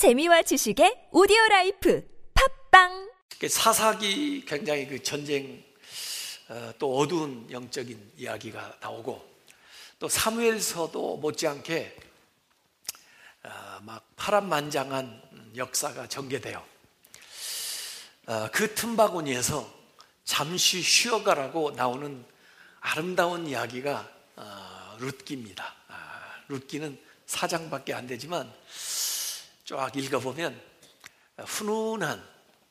재미와 지식의 오디오 life 팟빵 그 사사기 굉장히 그 전쟁 어, 또 어두운 영적인 이야기가 나오고 또 사무엘서도 못지않게 어, 막 파란만장한 역사가 전개돼요. 어, 그 틈바구니에서 잠시 쉬어가라고 나오는 아름다운 이야기가 룻기입니다. 아, 룻기는 사 장밖에 안 되지만 쫙 읽어보면 훈훈한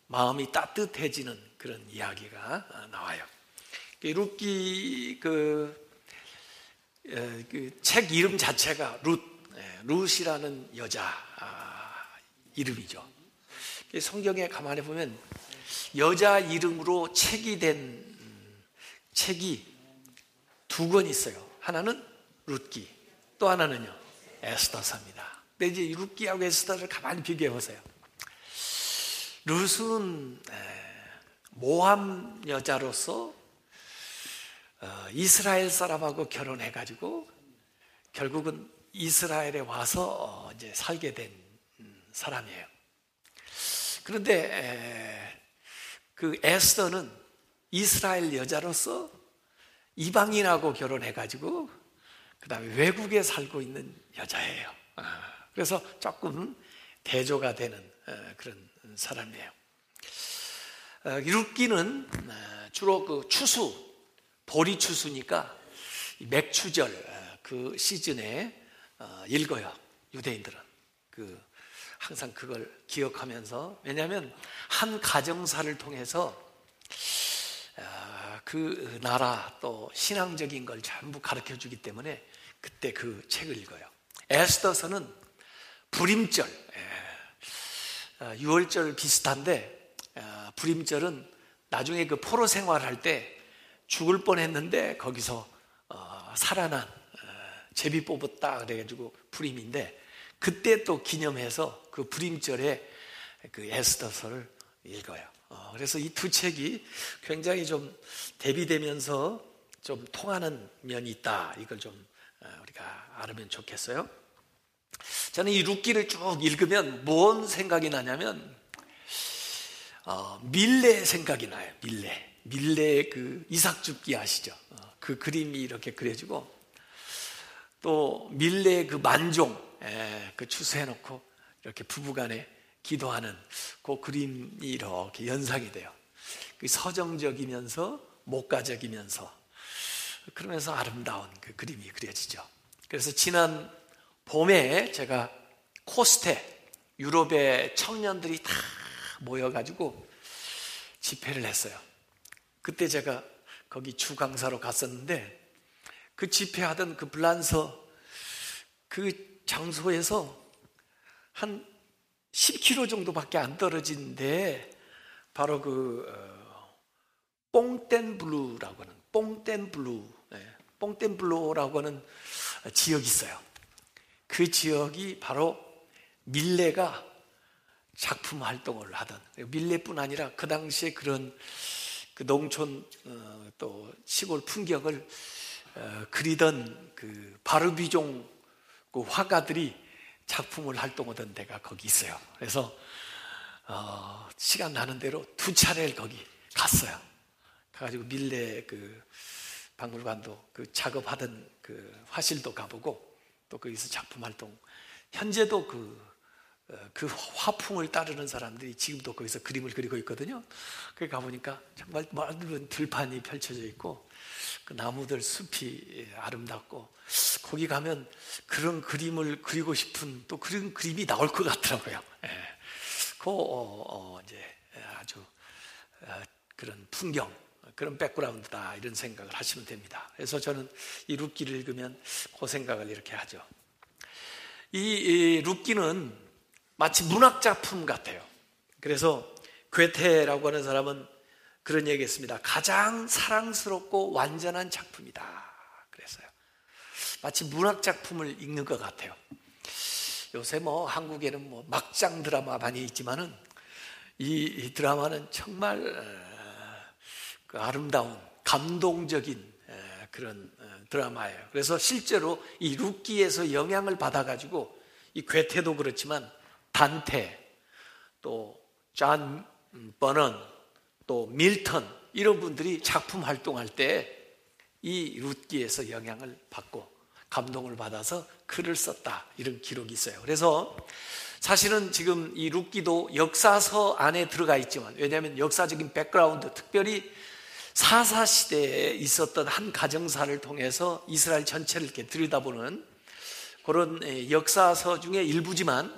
마음이 따뜻해지는 그런 이야기가 나와요. 룻기 그, 그 책 이름 자체가 룻, 룻이라는 여자 아, 이름이죠. 성경에 가만히 보면 여자 이름으로 책이 된 음, 책이 두 권 있어요. 하나는 룻기, 또 하나는요 에스더서입니다. 이제 룻기하고 에스더를 가만히 비교해 보세요. 룻은 모함 여자로서 어, 이스라엘 사람하고 결혼해 가지고 결국은 이스라엘에 와서 어, 이제 살게 된 음, 사람이에요. 그런데 그 에스더는 이스라엘 여자로서 이방인하고 결혼해 가지고 그 다음에 외국에 살고 있는 여자예요. 아. 그래서 조금 대조가 되는 어, 그런 사람이에요. 룻기는 어, 어, 주로 그 추수, 보리 추수니까 맥추절 그 시즌에 읽어요. 유대인들은 그 항상 그걸 기억하면서 왜냐하면 한 가정사를 통해서 그 나라 또 신앙적인 걸 전부 가르쳐 주기 때문에 그때 그 책을 읽어요. 에스더서는 불임절, 6월절 예. 어, 비슷한데 어, 불임절은 나중에 그 포로 생활할 때 죽을 뻔했는데 거기서 어, 살아난 제비 뽑았다 그래가지고 불임인데 그때 또 기념해서 그 불임절에 그 에스더서를 읽어요. 그래서 이 두 책이 굉장히 좀 대비되면서 좀 통하는 면이 있다. 이걸 좀 우리가 알으면 좋겠어요. 저는 이 룻기를 쭉 읽으면 뭔 생각이 나냐면 어, 밀레 생각이 나요. 밀레. 밀레 그 이삭 줍기 아시죠? 어, 그 그림이 이렇게 그려지고 또 밀레 그 만종 에, 그 추수해놓고 이렇게 부부간에 기도하는 그 그림이 이렇게 연상이 돼요. 그 서정적이면서 목가적이면서 그러면서 아름다운 그 그림이 그려지죠. 그래서 지난 봄에 제가 코스테 유럽의 청년들이 다 모여가지고 집회를 했어요. 그때 제가 거기 주 강사로 갔었는데 그 집회하던 그 블란서 그 장소에서 한 10km 정도밖에 안 떨어진데 바로 그 어, 뽕땡블루라고 하는 뽕땡블루 네, 뽕땡블루라고 하는 지역이 있어요. 그 지역이 바로 밀레가 작품 활동을 하던 밀레뿐 아니라 그 당시에 그런 그 농촌 어, 또 시골 풍경을 어, 그리던 그 바르비종 그 화가들이 작품을 활동하던 데가 거기 있어요. 그래서 어, 시간 나는 대로 두 차례를 거기 갔어요. 가가지고 밀레 그 박물관도 그 작업하던 그 화실도 가보고 또 거기서 작품 활동. 현재도 그, 어, 그 화풍을 따르는 사람들이 지금도 거기서 그림을 그리고 있거든요. 거기 가보니까 정말 넓은 들판이 펼쳐져 있고, 그 나무들 숲이 아름답고, 거기 가면 그런 그림을 그리고 싶은 또 그런 그림이 나올 것 같더라고요. 예. 그, 어, 어, 이제 아주 어, 그런 풍경, 그런 백그라운드다 이런 생각을 하시면 됩니다. 그래서 저는 이 룻기를 읽으면 그 생각을 이렇게 하죠. 이, 이 룻기는 마치 문학 작품 같아요. 그래서 괴테라고 하는 사람은 그런 얘기했습니다. 가장 사랑스럽고 완전한 작품이다. 그랬어요. 마치 문학 작품을 읽는 것 같아요. 요새 뭐 한국에는 뭐 막장 드라마 많이 있지만은 이, 이 드라마는 정말 그 아름다운 감동적인 그런 어, 드라마예요. 그래서 실제로 이 룻기에서 영향을 받아가지고 이 괴테도 그렇지만 단테, 또 존 버니언, 또 밀턴 이런 분들이 작품 활동할 때 이 룻기에서 영향을 받고 감동을 받아서 글을 썼다 이런 기록이 있어요. 그래서 사실은 지금 이 룻기도 역사서 안에 들어가 있지만 왜냐하면 역사적인 백그라운드 특별히 사사 시대에 있었던 한 가정사를 통해서 이스라엘 전체를 이렇게 들여다보는 그런 역사서 중에 일부지만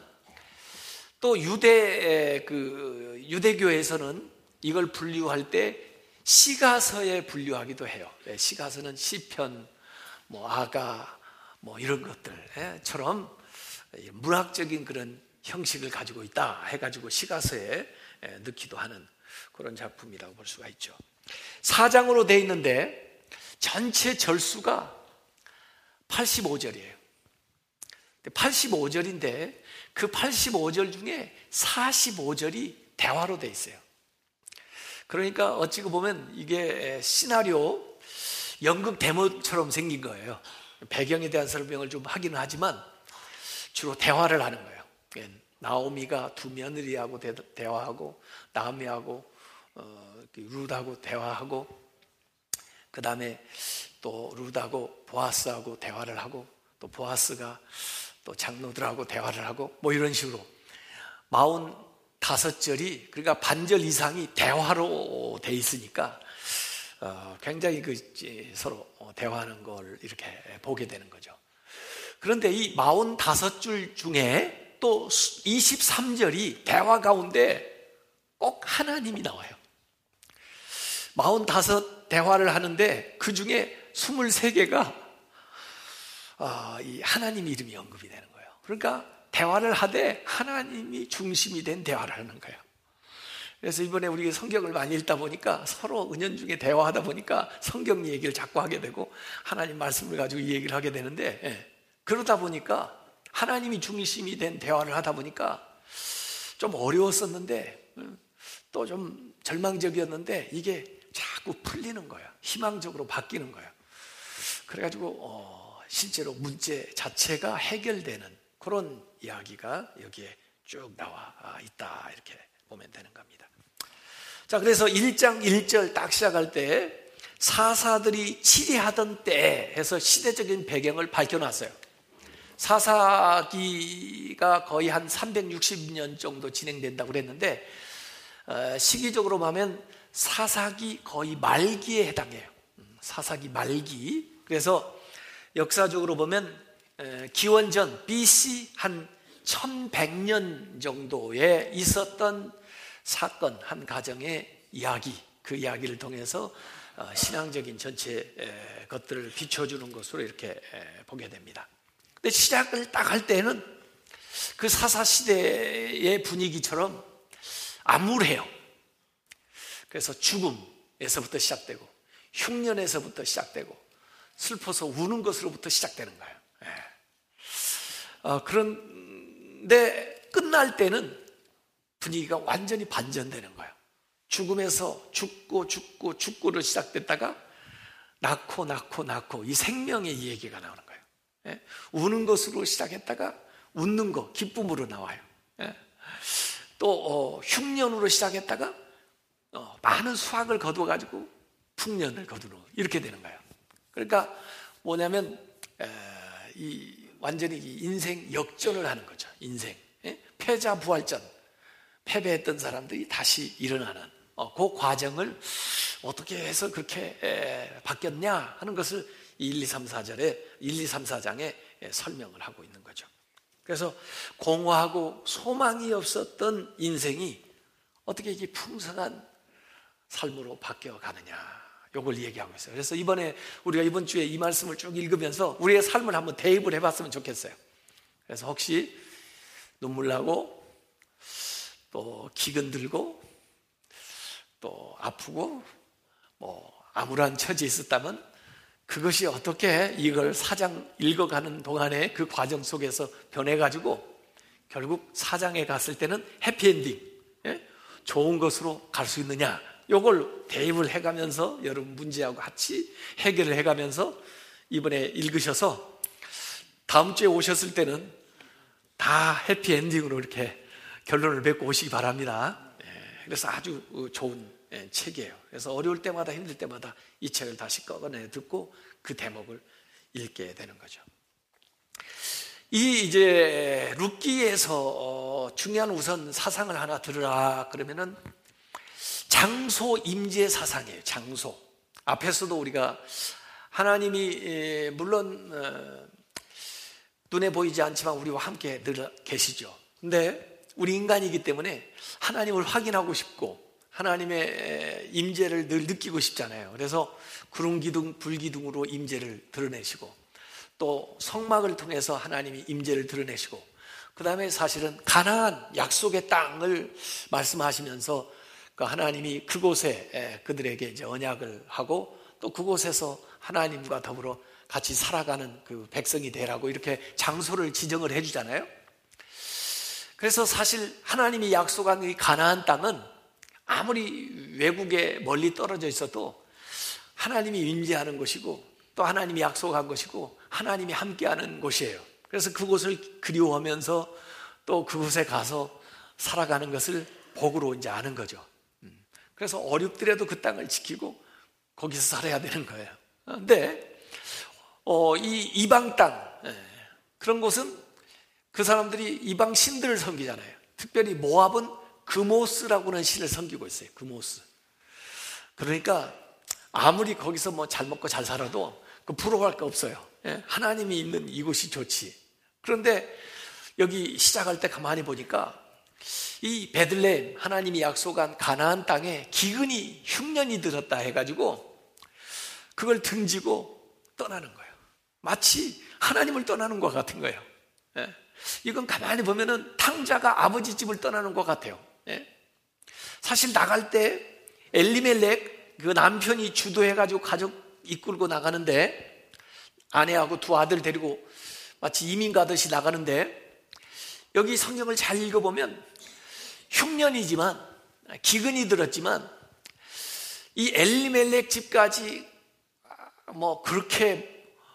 또 유대 그 유대교에서는 이걸 분류할 때 시가서에 분류하기도 해요. 네, 시가서는 시편, 뭐 아가, 뭐 이런 것들처럼 문학적인 그런 형식을 가지고 있다 해가지고 시가서에 넣기도 하는 그런 작품이라고 볼 수가 있죠. 사장으로 돼 있는데 전체 절수가 85절이에요. 85절인데 그 85절 중에 45절이 대화로 돼 있어요. 그러니까 어찌고 보면 이게 시나리오 연극 데모처럼 생긴 거예요. 배경에 대한 설명을 좀 하기는 하지만 주로 대화를 하는 거예요. 예, 나오미가 두 며느리하고 대화하고 나오미하고 어, 룻하고 대화하고 그 다음에 또 룻하고 보아스하고 대화를 하고 또 보아스가 또 장로들하고 대화를 하고 뭐 이런 식으로 마흔 다섯 절이 그러니까 반절 이상이 대화로 돼 있으니까 어, 굉장히 그 서로 대화하는 걸 이렇게 보게 되는 거죠. 그런데 이 마흔 다섯 줄 중에 또 23절이 대화 가운데 꼭 하나님이 나와요. 마흔 다섯 대화를 하는데 그 중에 23개가 어, 이 하나님 이름이 언급이 되는 거예요. 그러니까 대화를 하되 하나님이 중심이 된 대화를 하는 거예요. 그래서 이번에 우리 성경을 많이 읽다 보니까 서로 은연중에 대화하다 보니까 성경 얘기를 자꾸 하게 되고 하나님 말씀을 가지고 이 얘기를 하게 되는데 예. 그러다 보니까 하나님이 중심이 된 대화를 하다 보니까 좀 어려웠었는데 어, 또좀 절망적이었는데 이게 자꾸 풀리는 거예요. 희망적으로 바뀌는 거예요. 그래가지고 어, 실제로 문제 자체가 해결되는 그런 이야기가 여기에 쭉 나와 있다 이렇게 보면 되는 겁니다. 자 그래서 1장 1절 딱 시작할 때 사사들이 치리하던 때 해서 시대적인 배경을 밝혀놨어요. 사사기가 거의 한 360년 정도 진행된다고 그랬는데 어, 시기적으로 보면 사사기 거의 말기에 해당해요. 음, 사사기 말기. 그래서 역사적으로 보면 기원전 BC 한 1100년 정도에 있었던 사건, 한 가정의 이야기, 그 이야기를 통해서 어, 신앙적인 전체 것들을 비춰주는 것으로 이렇게 보게 됩니다. 근데 시작을 딱 할 때는 그 사사 시대의 분위기처럼 암울해요. 그래서 죽음에서부터 시작되고 흉년에서부터 시작되고 슬퍼서 우는 것으로부터 시작되는 거예요. 예. 어, 그런데 끝날 때는 분위기가 완전히 반전되는 거예요. 죽음에서 죽고 죽고 죽고를 시작됐다가 낳고 낳고 낳고 이 생명의 얘기가 나오는 거예요. 예? 우는 것으로 시작했다가 웃는 거 기쁨으로 나와요. 예? 또 어, 흉년으로 시작했다가 어, 많은 수확을 거두어 가지고 풍년을 거두는 이렇게 되는 거예요. 그러니까 뭐냐면 에, 이 완전히 인생 역전을 하는 거죠. 인생 예? 패자 부활전 패배했던 사람들이 다시 일어나는 어, 그 과정을 어떻게 해서 그렇게 에, 바뀌었냐 하는 것을 1, 2, 3, 4절에 1, 2, 3, 4장에 설명을 하고 있는 거죠. 그래서 공허하고 소망이 없었던 인생이 어떻게 이게 풍성한 삶으로 바뀌어 가느냐. 요걸 얘기하고 있어요. 그래서 이번에 우리가 이번 주에 이 말씀을 쭉 읽으면서 우리의 삶을 한번 대입을 해봤으면 좋겠어요. 그래서 혹시 눈물 나고 또 기근 들고 또 아프고 뭐 암울한 처지에 있었다면 그것이 어떻게 이걸 사장 읽어가는 동안에 그 과정 속에서 변해가지고 결국 사장에 갔을 때는 해피엔딩, 예? 좋은 것으로 갈 수 있느냐 요걸 대입을 해가면서 여러분 문제하고 같이 해결을 해가면서 이번에 읽으셔서 다음 주에 오셨을 때는 다 해피엔딩으로 이렇게 결론을 맺고 오시기 바랍니다. 예, 그래서 아주 좋은 예, 책이에요. 그래서 어려울 때마다 힘들 때마다 이 책을 다시 꺼내 듣고 그 대목을 읽게 되는 거죠. 이 이제 룻기에서 어, 중요한 우선 사상을 하나 들으라 그러면은 장소 임재 사상이에요. 장소. 앞에서도 우리가 하나님이 물론 어, 눈에 보이지 않지만 우리와 함께 늘 계시죠. 근데 우리 인간이기 때문에 하나님을 확인하고 싶고 하나님의 임재를 늘 느끼고 싶잖아요. 그래서 구름 기둥, 불 기둥으로 임재를 드러내시고 또 성막을 통해서 하나님이 임재를 드러내시고 그 다음에 사실은 가나안 약속의 땅을 말씀하시면서 그 하나님이 그곳에 그들에게 이제 언약을 하고 또 그곳에서 하나님과 더불어 같이 살아가는 그 백성이 되라고 이렇게 장소를 지정을 해주잖아요. 그래서 사실 하나님이 약속한 이 가나안 땅은 아무리 외국에 멀리 떨어져 있어도 하나님이 임재하는 곳이고 또 하나님이 약속한 것이고 하나님이 함께하는 곳이에요. 그래서 그곳을 그리워하면서 또 그곳에 가서 살아가는 것을 복으로 이제 아는 거죠. 음. 그래서 어렵더라도 그 땅을 지키고 거기서 살아야 되는 거예요. 근데 어, 이 이방 땅 예, 그런 곳은 그 사람들이 이방 신들을 섬기잖아요. 특별히 모압은 금오스라고는 신을 섬기고 있어요. 금오스. 그러니까 아무리 거기서 뭐 잘 먹고 잘 살아도 그 부러워할 거 없어요. 예? 하나님이 있는 이곳이 좋지. 그런데 여기 시작할 때 가만히 보니까 이 베들레헴 하나님이 약속한 가나안 땅에 기근이 흉년이 들었다 해가지고 그걸 등지고 떠나는 거예요. 마치 하나님을 떠나는 것 같은 거예요. 예? 이건 가만히 보면은 탕자가 아버지 집을 떠나는 것 같아요. 예? 사실 나갈 때 엘리멜렉 그 남편이 주도해가지고 가족 이끌고 나가는데 아내하고 두 아들 데리고 마치 이민 가듯이 나가는데 여기 성경을 잘 읽어보면 흉년이지만 기근이 들었지만 이 엘리멜렉 집까지 뭐 그렇게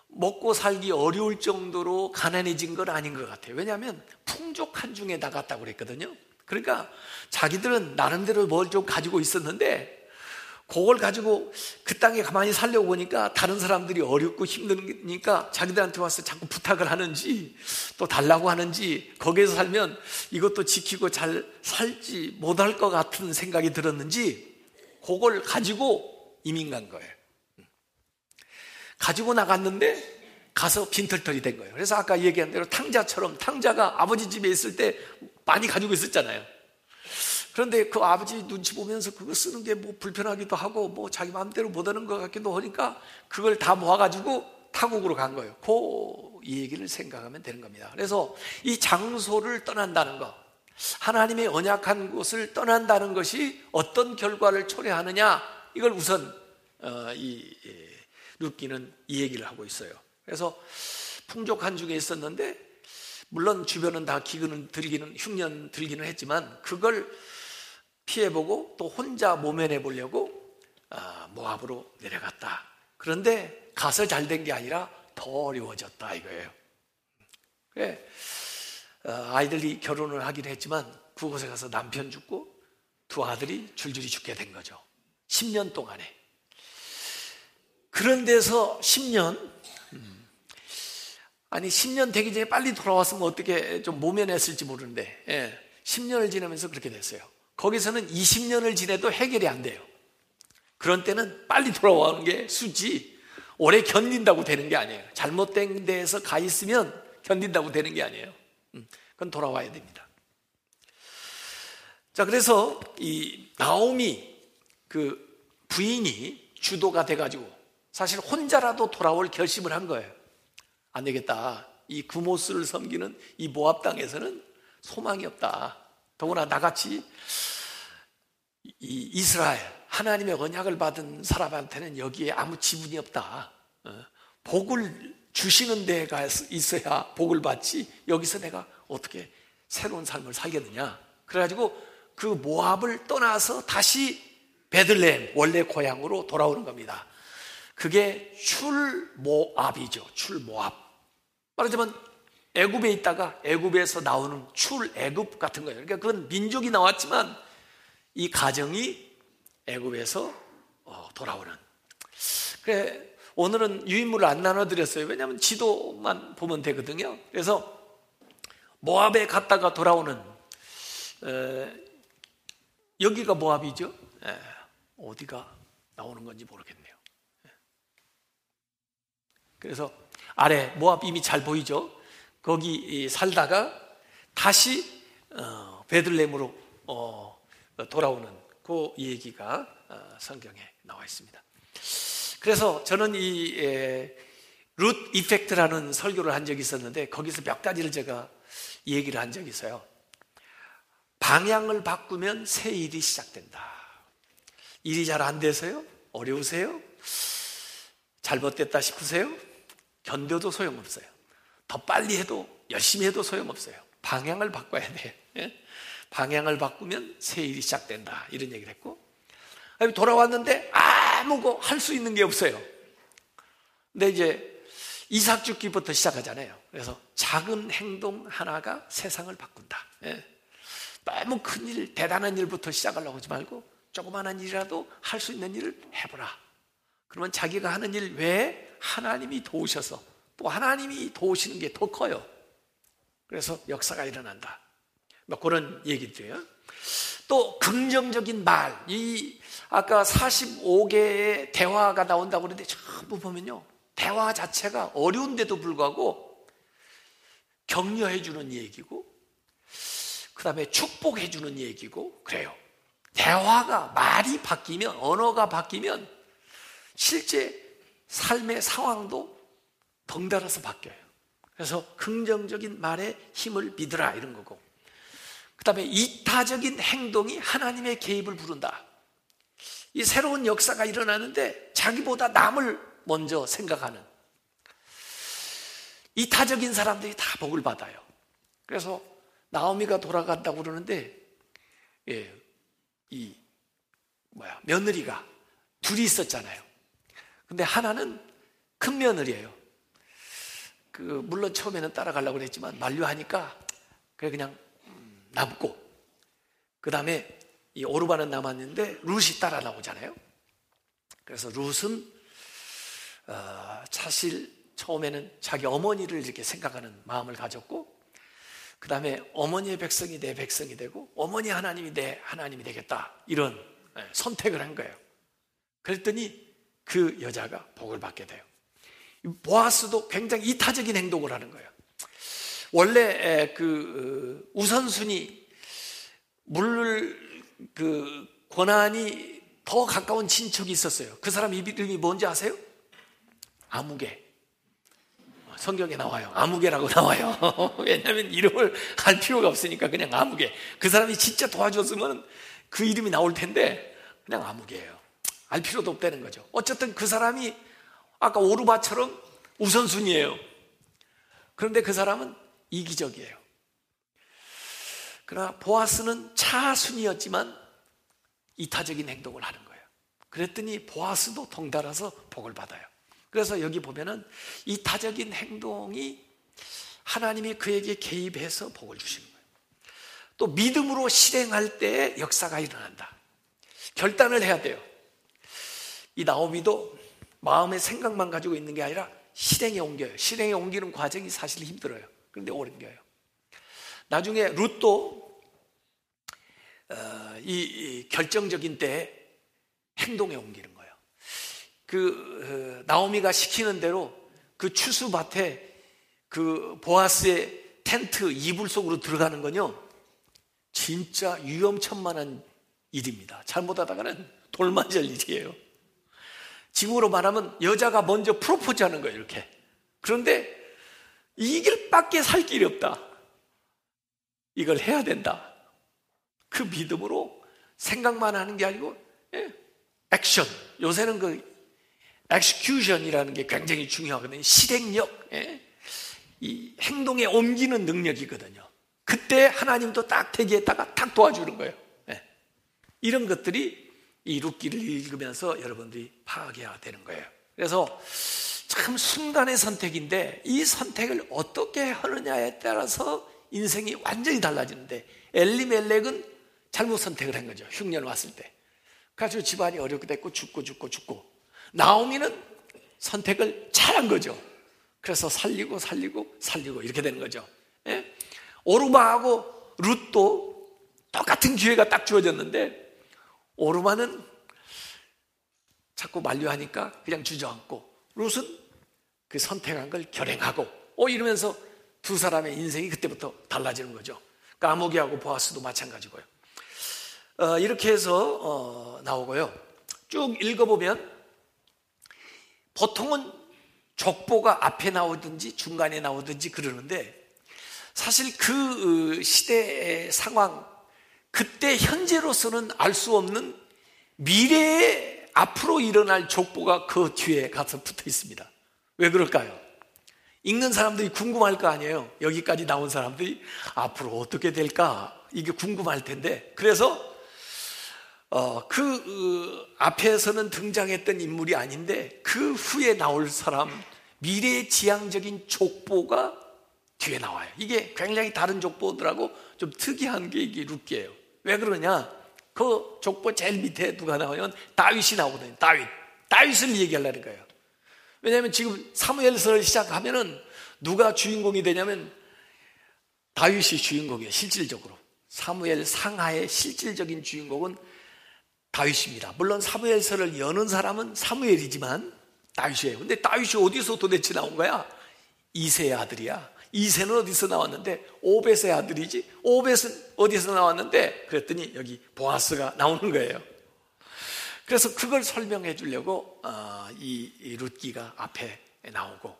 먹고 살기 어려울 정도로 가난해진 건 아닌 것 같아요. 왜냐하면 풍족한 중에 나갔다고 그랬거든요. 그러니까 자기들은 나름대로 뭘 좀 가지고 있었는데 그걸 가지고 그 땅에 가만히 살려고 보니까 다른 사람들이 어렵고 힘드니까 자기들한테 와서 자꾸 부탁을 하는지 또 달라고 하는지 거기에서 살면 이것도 지키고 잘 살지 못할 것 같은 생각이 들었는지 그걸 가지고 이민 간 거예요. 가지고 나갔는데 가서 빈털털이 된 거예요. 그래서 아까 얘기한 대로 탕자처럼 탕자가 아버지 집에 있을 때 많이 가지고 있었잖아요. 그런데 그 아버지 눈치 보면서 그거 쓰는 게 뭐 불편하기도 하고 뭐 자기 마음대로 못하는 것 같기도 하니까 그걸 다 모아가지고 타국으로 간 거예요. 그 얘기를 생각하면 되는 겁니다. 그래서 이 장소를 떠난다는 것, 하나님의 언약한 곳을 떠난다는 것이 어떤 결과를 초래하느냐, 이걸 우선 어, 이 룻기는 이 얘기를 하고 있어요. 그래서 풍족한 중에 있었는데 물론 주변은 다 기근은 들기는 흉년 들기는 했지만 그걸 피해보고 또 혼자 모면해 보려고 아, 모압으로 내려갔다. 그런데 가서 잘 된 게 아니라 더 어려워졌다 이거예요. 그래 어, 아이들이 결혼을 하긴 했지만 그곳에 가서 남편 죽고 두 아들이 줄줄이 죽게 된 거죠. 10년 동안에. 그런 데서 10년, 음, 아니 10년 되기 전에 빨리 돌아왔으면 어떻게 좀 모면했을지 모르는데 예, 10년을 지나면서 그렇게 됐어요. 거기서는 20년을 지내도 해결이 안 돼요. 그런 때는 빨리 돌아오는 게 수지 오래 견딘다고 되는 게 아니에요. 잘못된 데에서 가 있으면 견딘다고 되는 게 아니에요. 음, 그건 돌아와야 됩니다. 자, 그래서 이 나오미 그 부인이 주도가 돼가지고 사실 혼자라도 돌아올 결심을 한 거예요. 안 되겠다. 이 구모스를 섬기는 이 모압 땅에서는 소망이 없다. 더구나 나같이 이 이스라엘 하나님의 언약을 받은 사람한테는 여기에 아무 지분이 없다. 어, 복을 주시는 데가 있어야 복을 받지 여기서 내가 어떻게 새로운 삶을 살겠느냐. 그래가지고 그 모압을 떠나서 다시 베들레헴 원래 고향으로 돌아오는 겁니다. 그게 출모압이죠. 출모압. 말하자면 애굽에 있다가 애굽에서 나오는 출애굽 같은 거예요. 그러니까 그건 민족이 나왔지만 이 가정이 애굽에서 어, 돌아오는. 그래 오늘은 유인물을 안 나눠드렸어요. 왜냐하면 지도만 보면 되거든요. 그래서 모압에 갔다가 돌아오는 에, 여기가 모압이죠. 에, 어디가 나오는 건지 모르겠네요. 그래서 아래 모압 이미 잘 보이죠. 거기 살다가 다시 어, 베들렘으로 어, 돌아오는 그 얘기가 어, 성경에 나와 있습니다. 그래서 저는 이 룻 이펙트라는 설교를 한 적이 있었는데 거기서 몇 가지를 제가 얘기를 한 적이 있어요. 방향을 바꾸면 새 일이 시작된다. 일이 잘 안 돼서요? 어려우세요? 잘못됐다 싶으세요? 견뎌도 소용없어요. 더 빨리 해도 열심히 해도 소용없어요. 방향을 바꿔야 돼. 예? 방향을 바꾸면 새 일이 시작된다. 이런 얘기를 했고 돌아왔는데 아무거 할 수 있는 게 없어요. 근데 이제 이삭 죽기부터 시작하잖아요. 그래서 작은 행동 하나가 세상을 바꾼다. 예? 너무 큰 일, 대단한 일부터 시작하려고 하지 말고 조그마한 일이라도 할 수 있는 일을 해보라. 그러면 자기가 하는 일 외에 하나님이 도우셔서 또 하나님이 도우시는 게 더 커요. 그래서 역사가 일어난다. 뭐 그런 얘기들이에요. 또 긍정적인 말, 이 아까 45개의 대화가 나온다고 그러는데 전부 보면요. 대화 자체가 어려운데도 불구하고 격려해 주는 얘기고 그 다음에 축복해 주는 얘기고 그래요. 대화가 말이 바뀌면 언어가 바뀌면 실제 삶의 상황도 덩달아서 바뀌어요. 그래서 긍정적인 말에 힘을 믿으라 이런 거고 그 다음에 이타적인 행동이 하나님의 개입을 부른다. 이 새로운 역사가 일어나는데 자기보다 남을 먼저 생각하는 이타적인 사람들이 다 복을 받아요. 그래서 나오미가 돌아간다고 그러는데 예, 이 뭐야 며느리가 둘이 있었잖아요. 근데 하나는 큰 며느리예요. 그 물론 처음에는 따라가려고 했지만 만류하니까 그래 그냥 남고 그 다음에 이 오르바는 남았는데 룻이 따라 나오잖아요. 그래서 룻은 어, 사실 처음에는 자기 어머니를 이렇게 생각하는 마음을 가졌고 그 다음에 어머니의 백성이 내 백성이 되고 어머니 하나님이 내 하나님이 되겠다 이런 예, 선택을 한 거예요. 그랬더니 그 여자가 복을 받게 돼요. 보아스도 굉장히 이타적인 행동을 하는 거예요. 원래 그 어, 우선순위 물그 권한이 더 가까운 친척이 있었어요. 그 사람 이름이 뭔지 아세요? 아무개. 성경에 나와요. 아무개라고 나와요. 왜냐하면 이름을 할 필요가 없으니까 그냥 아무개. 그 사람이 진짜 도와줬으면 그 이름이 나올 텐데 그냥 아무개예요. 알 필요도 없다는 거죠. 어쨌든 그 사람이 아까 오르바처럼 우선순위예요. 그런데 그 사람은 이기적이에요. 그러나 보아스는 차순위였지만 이타적인 행동을 하는 거예요. 그랬더니 보아스도 덩달아서 복을 받아요. 그래서 여기 보면은 이타적인 행동이 하나님이 그에게 개입해서 복을 주시는 거예요. 또 믿음으로 실행할 때 역사가 일어난다. 결단을 해야 돼요. 이 나오미도 마음의 생각만 가지고 있는 게 아니라 실행에 옮겨요. 실행에 옮기는 과정이 사실 힘들어요. 그런데 옮겨요. 나중에 룻도 어, 이, 이, 결정적인 때 행동에 옮기는 거예요. 그 어, 나오미가 시키는 대로 그 추수밭에 그 보아스의 텐트 이불 속으로 들어가는 건요. 진짜 위험천만한 일입니다. 잘못하다가는 돌맞을 일이에요. 지금으로 말하면 여자가 먼저 프로포즈 하는 거예요, 이렇게. 그런데 이 길밖에 살 길이 없다. 이걸 해야 된다. 그 믿음으로 생각만 하는 게 아니고, 예, 액션. 요새는 그 엑스큐션이라는 게 굉장히 중요하거든요. 실행력. 예? 이 행동에 옮기는 능력이거든요. 그때 하나님도 딱 대기했다가 탁 도와주는 거예요. 예. 이런 것들이 이 룻기를 읽으면서 여러분들이 파악해야 되는 거예요. 그래서 참 순간의 선택인데 이 선택을 어떻게 하느냐에 따라서 인생이 완전히 달라지는데 엘리멜렉은 잘못 선택을 한 거죠. 흉년 왔을 때. 그래서 집안이 어렵게 됐고 죽고 죽고 죽고 나오미는 선택을 잘한 거죠. 그래서 살리고 살리고 살리고 이렇게 되는 거죠. 예? 오르마하고 룻도 똑같은 기회가 딱 주어졌는데 오르마는 자꾸 만류하니까 그냥 주저앉고 룻은 그 선택한 걸 결행하고 어 이러면서 두 사람의 인생이 그때부터 달라지는 거죠. 까무기하고 보아스도 마찬가지고요. 어, 이렇게 해서 어, 나오고요. 쭉 읽어보면 보통은 족보가 앞에 나오든지 중간에 나오든지 그러는데 사실 그 어, 시대의 상황, 그때 현재로서는 알 수 없는 미래에 앞으로 일어날 족보가 그 뒤에 가서 붙어 있습니다. 왜 그럴까요? 읽는 사람들이 궁금할 거 아니에요. 여기까지 나온 사람들이 앞으로 어떻게 될까? 이게 궁금할 텐데. 그래서 어, 그 어, 앞에서는 등장했던 인물이 아닌데 그 후에 나올 사람 미래 지향적인 족보가 뒤에 나와요. 이게 굉장히 다른 족보들하고 좀 특이한 게 이게 룻기예요. 왜 그러냐? 그 족보 제일 밑에 누가 나오면 다윗이 나오거든요. 다윗. 다윗을 얘기하려는 거예요. 왜냐하면 지금 사무엘서를 시작하면은 누가 주인공이 되냐면 다윗이 주인공이에요. 실질적으로. 사무엘 상하의 실질적인 주인공은 다윗입니다. 물론 사무엘서를 여는 사람은 사무엘이지만 다윗이에요. 근데 다윗이 어디서 도대체 나온 거야? 이세의 아들이야. 이세는 어디서 나왔는데 오벳의 아들이지. 오벳은 어디서 나왔는데 그랬더니 여기 보아스가 나오는 거예요. 그래서 그걸 설명해 주려고 어, 이 룻기가 앞에 나오고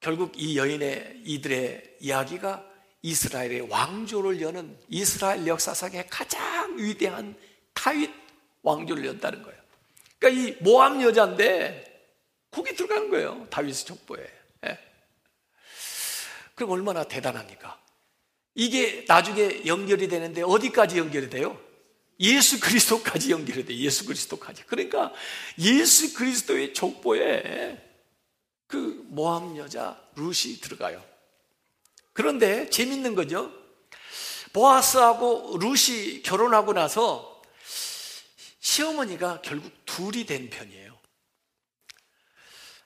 결국 이 여인의 이들의 이야기가 이스라엘의 왕조를 여는 이스라엘 역사상의 가장 위대한 다윗 왕조를 연다는 거예요. 그러니까 이 모함 여자인데 거기 들어가는 거예요. 다윗의 족보에. 예. 그럼 얼마나 대단합니까? 이게 나중에 연결이 되는데 어디까지 연결이 돼요? 예수 그리스도까지 연결이 돼요. 예수 그리스도까지. 그러니까 예수 그리스도의 족보에 그 모함 여자 룻이 들어가요. 그런데 재밌는 거죠. 보아스하고 룻이 결혼하고 나서 시어머니가 결국 둘이 된 편이에요.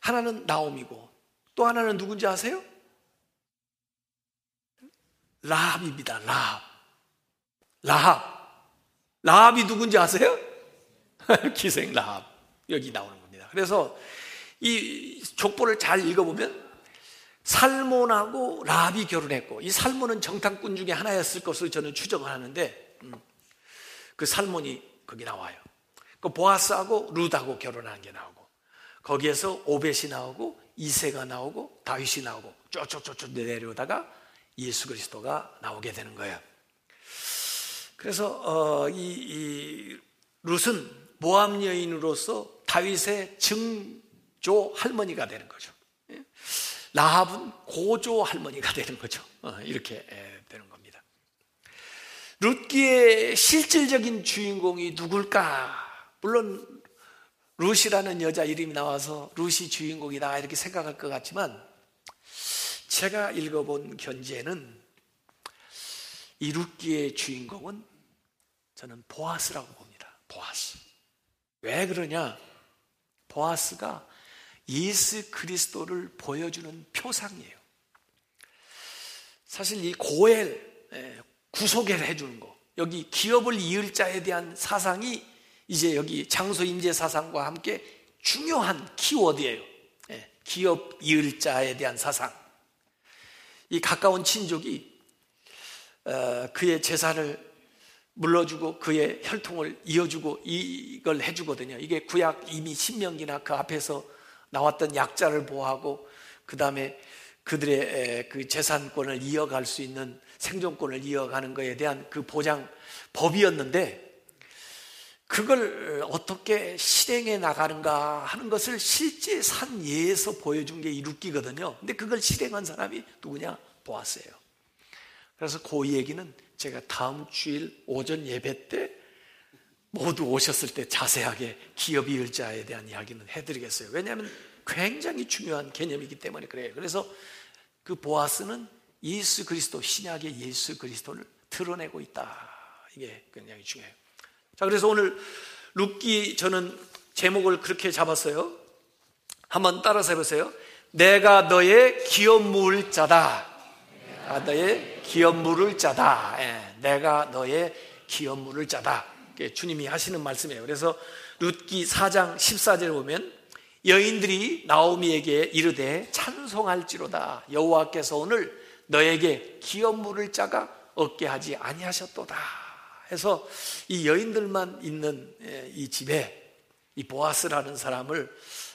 하나는 나옴이고 또 하나는 누군지 아세요? 라합입니다. 라합. 라합. 라합이 누군지 아세요? 기생 라합. 여기 나오는 겁니다. 그래서 이 족보를 잘 읽어보면 살몬하고 라합이 결혼했고 이 살몬은 정탐꾼 중에 하나였을 것으로 저는 추정을 하는데 음, 그 살몬이 거기 나와요. 그 보아스하고 룻하고 결혼한 게 나오고 거기에서 오벳이 나오고 이세가 나오고 다윗이 나오고 쭉쭉쭉쭉 내려오다가 예수 그리스도가 나오게 되는 거예요. 그래서 어, 이, 이 룻은 모함 여인으로서 다윗의 증조 할머니가 되는 거죠. 예? 라합은 고조 할머니가 되는 거죠. 어, 이렇게 되는 겁니다. 룻기의 실질적인 주인공이 누굴까? 물론 루시라는 여자 이름이 나와서 루시 주인공이다 이렇게 생각할 것 같지만 제가 읽어본 견제는 이 룻기의 주인공은 저는 보아스라고 봅니다. 보아스. 왜 그러냐? 보아스가 예수 그리스도를 보여주는 표상이에요. 사실 이 고엘, 구속을 해주는 거, 여기 기업을 이을 자에 대한 사상이 이제 여기 장소 인재 사상과 함께 중요한 키워드예요. 예, 기업 이을 자에 대한 사상. 이 가까운 친족이 어, 그의 재산을 물러주고 그의 혈통을 이어주고 이걸 해주거든요. 이게 구약 이미 신명기나 그 앞에서 나왔던 약자를 보호하고 그 다음에 그들의 그 재산권을 이어갈 수 있는 생존권을 이어가는 것에 대한 그 보장 법이었는데 그걸 어떻게 실행해 나가는가 하는 것을 실제 산 예에서 보여준 게 이루기거든요. 근데 그걸 실행한 사람이 누구냐? 보았어요. 그래서 그 얘기는 제가 다음 주일 오전 예배 때 모두 오셨을 때 자세하게 기업 이을자에 대한 이야기는 해드리겠어요. 왜냐하면 굉장히 중요한 개념이기 때문에 그래요. 그래서 그 보아스는 예수 그리스도 신약의 예수 그리스도를 드러내고 있다. 이게 굉장히 중요해요. 자, 그래서 오늘 룻기 저는 제목을 그렇게 잡았어요. 한번 따라서 해보세요. 내가 너의 기업 물 자다. 내가 너의 기업 물을 자다. 예, 내가 너의 기업 물을 자다. 주님이 하시는 말씀이에요. 그래서 룻기 4장 14절에 보면 여인들이 나오미에게 이르되 찬송할지로다. 여호와께서 오늘 너에게 기업 물을 자가 얻게 하지 아니하셨도다. 해서 이 여인들만 있는 예, 이 집에 이 보아스라는 사람을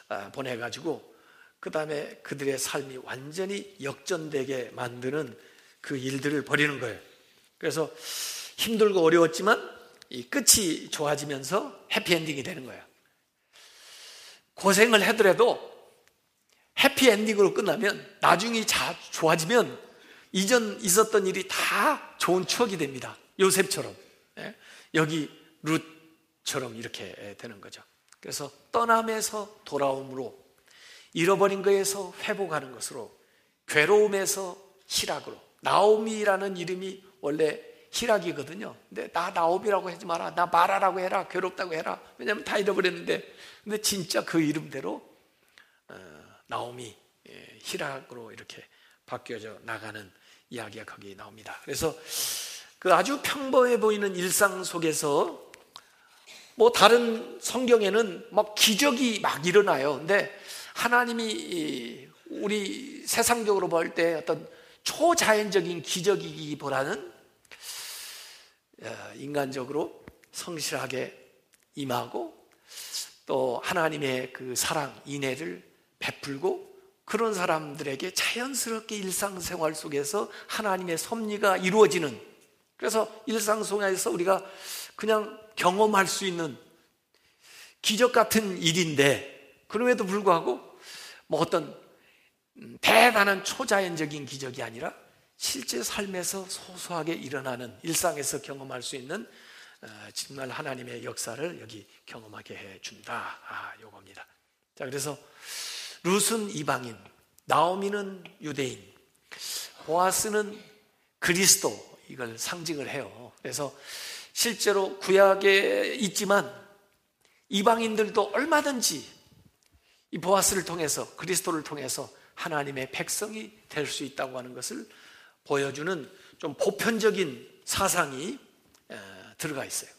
아, 보내가지고 그 다음에 그들의 삶이 완전히 역전되게 만드는 그 일들을 벌이는 거예요. 그래서 힘들고 어려웠지만 이 끝이 좋아지면서 해피엔딩이 되는 거예요. 고생을 하더라도 해피엔딩으로 끝나면 나중이 자, 좋아지면 이전 있었던 일이 다 좋은 추억이 됩니다. 요셉처럼. 예? 여기 룻처럼 이렇게 되는 거죠. 그래서 떠남에서 돌아옴으로 잃어버린 거에서 회복하는 것으로 괴로움에서 희락으로 나오미라는 이름이 원래 희락이거든요. 근데 나 나오미라고 하지 마라. 나 마라라고 해라. 괴롭다고 해라. 왜냐하면 다 잃어버렸는데 근데 진짜 그 이름대로 어, 나오미 예, 희락으로 이렇게 바뀌어져 나가는 이야기가 거기 나옵니다. 그래서 그 아주 평범해 보이는 일상 속에서 뭐 다른 성경에는 막 기적이 막 일어나요. 근데 하나님이 우리 세상적으로 볼 때 어떤 초자연적인 기적이기보다는 어, 인간적으로 성실하게 임하고 또 하나님의 그 사랑, 인애를 베풀고 그런 사람들에게 자연스럽게 일상생활 속에서 하나님의 섭리가 이루어지는 그래서 일상 속에서 우리가 그냥 경험할 수 있는 기적 같은 일인데 그럼에도 불구하고 뭐 어떤 대단한 초자연적인 기적이 아니라 실제 삶에서 소소하게 일어나는 일상에서 경험할 수 있는 어, 정말 하나님의 역사를 여기 경험하게 해 준다. 아, 요겁니다. 자, 그래서 룻은 이방인, 나오미는 유대인, 보아스는 그리스도 이걸 상징을 해요. 그래서 실제로 구약에 있지만 이방인들도 얼마든지 이 보아스를 통해서 그리스도를 통해서 하나님의 백성이 될 수 있다고 하는 것을 보여주는 좀 보편적인 사상이 들어가 있어요.